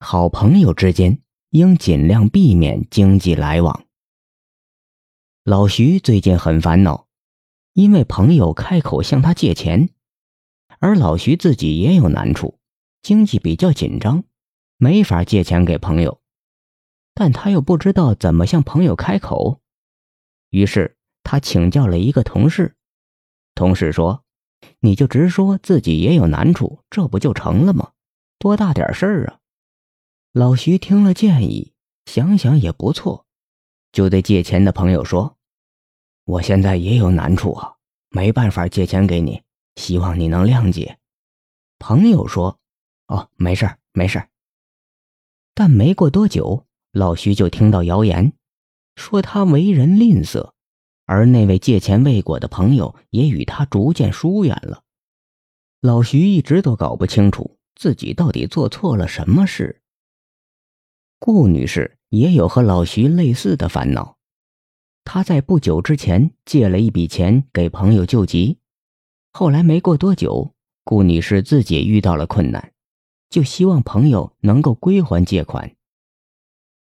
好朋友之间应尽量避免经济来往。老徐最近很烦恼，因为朋友开口向他借钱，而老徐自己也有难处，经济比较紧张，没法借钱给朋友，但他又不知道怎么向朋友开口，于是他请教了一个同事，同事说：“你就直说自己也有难处，这不就成了吗？多大点事儿啊！”老徐听了建议，想想也不错，就对借钱的朋友说：“我现在也有难处啊，没办法借钱给你，希望你能谅解。”朋友说：“哦，没事儿，没事儿。”但没过多久，老徐就听到谣言，说他为人吝啬，而那位借钱未果的朋友也与他逐渐疏远了。老徐一直都搞不清楚自己到底做错了什么事。顾女士也有和老徐类似的烦恼，她在不久之前借了一笔钱给朋友救急，后来没过多久，顾女士自己遇到了困难，就希望朋友能够归还借款。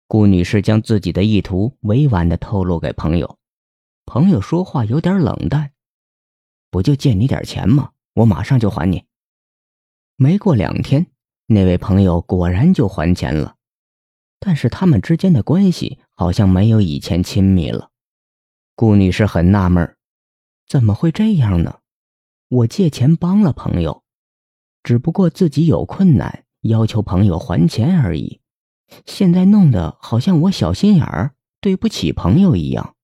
顾女士将自己的意图委婉的透露给朋友，朋友说话有点冷淡：“不就借你点钱吗？我马上就还你。”没过两天，那位朋友果然就还钱了。但是他们之间的关系好像没有以前亲密了。顾女士很纳闷怎么会这样呢？我借钱帮了朋友，只不过自己有困难，要求朋友还钱而已。现在弄得好像我小心眼儿，对不起朋友一样。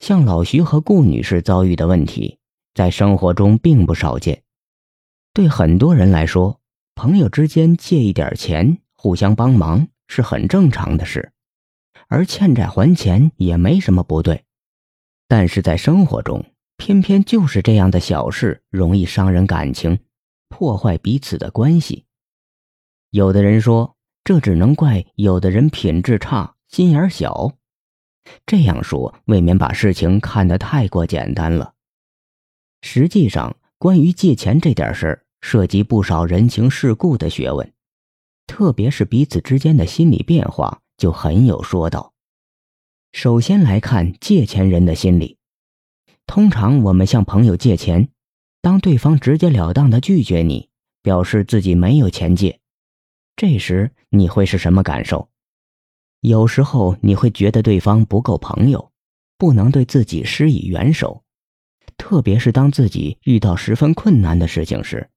像老徐和顾女士遭遇的问题，在生活中并不少见。对很多人来说，朋友之间借一点钱。互相帮忙是很正常的事，而欠债还钱也没什么不对。但是在生活中，偏偏就是这样的小事容易伤人感情，破坏彼此的关系。有的人说，这只能怪有的人品质差、心眼小。这样说未免把事情看得太过简单了。实际上，关于借钱这点事儿，涉及不少人情世故的学问。特别是彼此之间的心理变化就很有说道。首先来看借钱人的心理，通常我们向朋友借钱，当对方直截了当的拒绝你，表示自己没有钱借，这时你会是什么感受？有时候你会觉得对方不够朋友，不能对自己施以援手，特别是当自己遇到十分困难的事情时，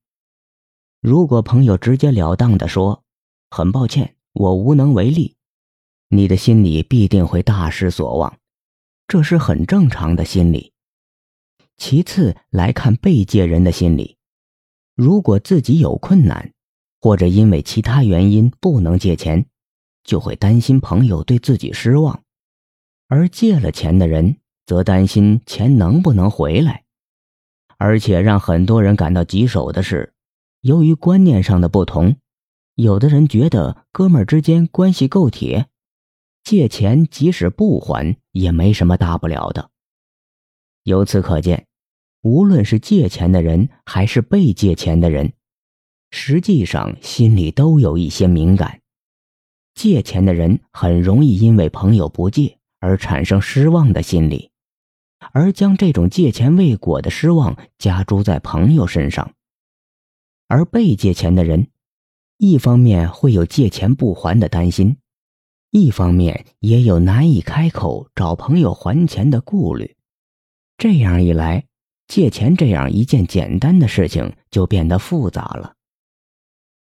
如果朋友直截了当的说。很抱歉，我无能为力。你的心里必定会大失所望，这是很正常的心理。其次来看被借人的心理，如果自己有困难，或者因为其他原因不能借钱，就会担心朋友对自己失望；而借了钱的人则担心钱能不能回来。而且让很多人感到棘手的是，由于观念上的不同。有的人觉得哥们儿之间关系够铁，借钱即使不还也没什么大不了的。由此可见，无论是借钱的人还是被借钱的人，实际上心里都有一些敏感。借钱的人很容易因为朋友不借而产生失望的心理，而将这种借钱未果的失望加诸在朋友身上，而被借钱的人。一方面会有借钱不还的担心，一方面也有难以开口找朋友还钱的顾虑。这样一来，借钱这样一件简单的事情就变得复杂了。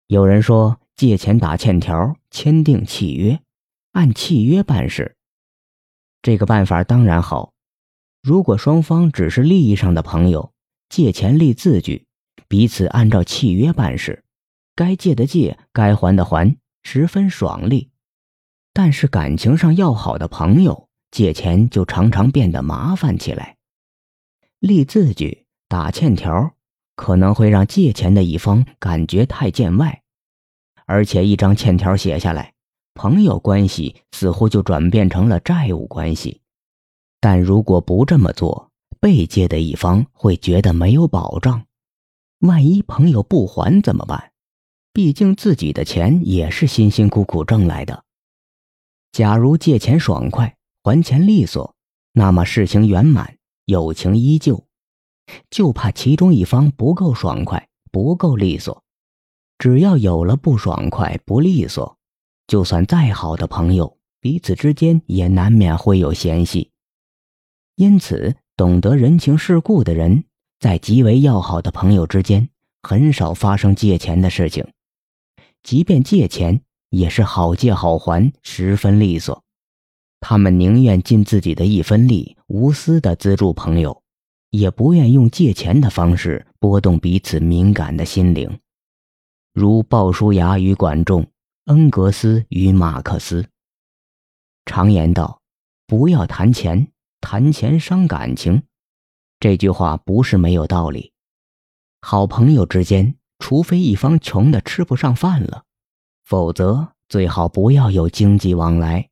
有人说，借钱打欠条，签订契约，按契约办事。这个办法当然好，如果双方只是利益上的朋友，借钱立字据，彼此按照契约办事。该借的借，该还的还，十分爽利。但是感情上要好的朋友，借钱就常常变得麻烦起来。立字据、打欠条，可能会让借钱的一方感觉太见外，而且一张欠条写下来，朋友关系似乎就转变成了债务关系。但如果不这么做，被借的一方会觉得没有保障，万一朋友不还怎么办？毕竟自己的钱也是辛辛苦苦挣来的。假如借钱爽快，还钱利索，那么事情圆满，友情依旧。就怕其中一方不够爽快，不够利索。只要有了不爽快、不利索，就算再好的朋友，彼此之间也难免会有嫌隙。因此，懂得人情世故的人，在极为要好的朋友之间，很少发生借钱的事情。即便借钱，也是好借好还，十分利索。他们宁愿尽自己的一分力，无私的资助朋友，也不愿用借钱的方式拨动彼此敏感的心灵。如鲍叔牙与管仲，恩格斯与马克思。常言道：“不要谈钱，谈钱伤感情。”这句话不是没有道理。好朋友之间。除非一方穷的吃不上饭了，否则最好不要有经济往来。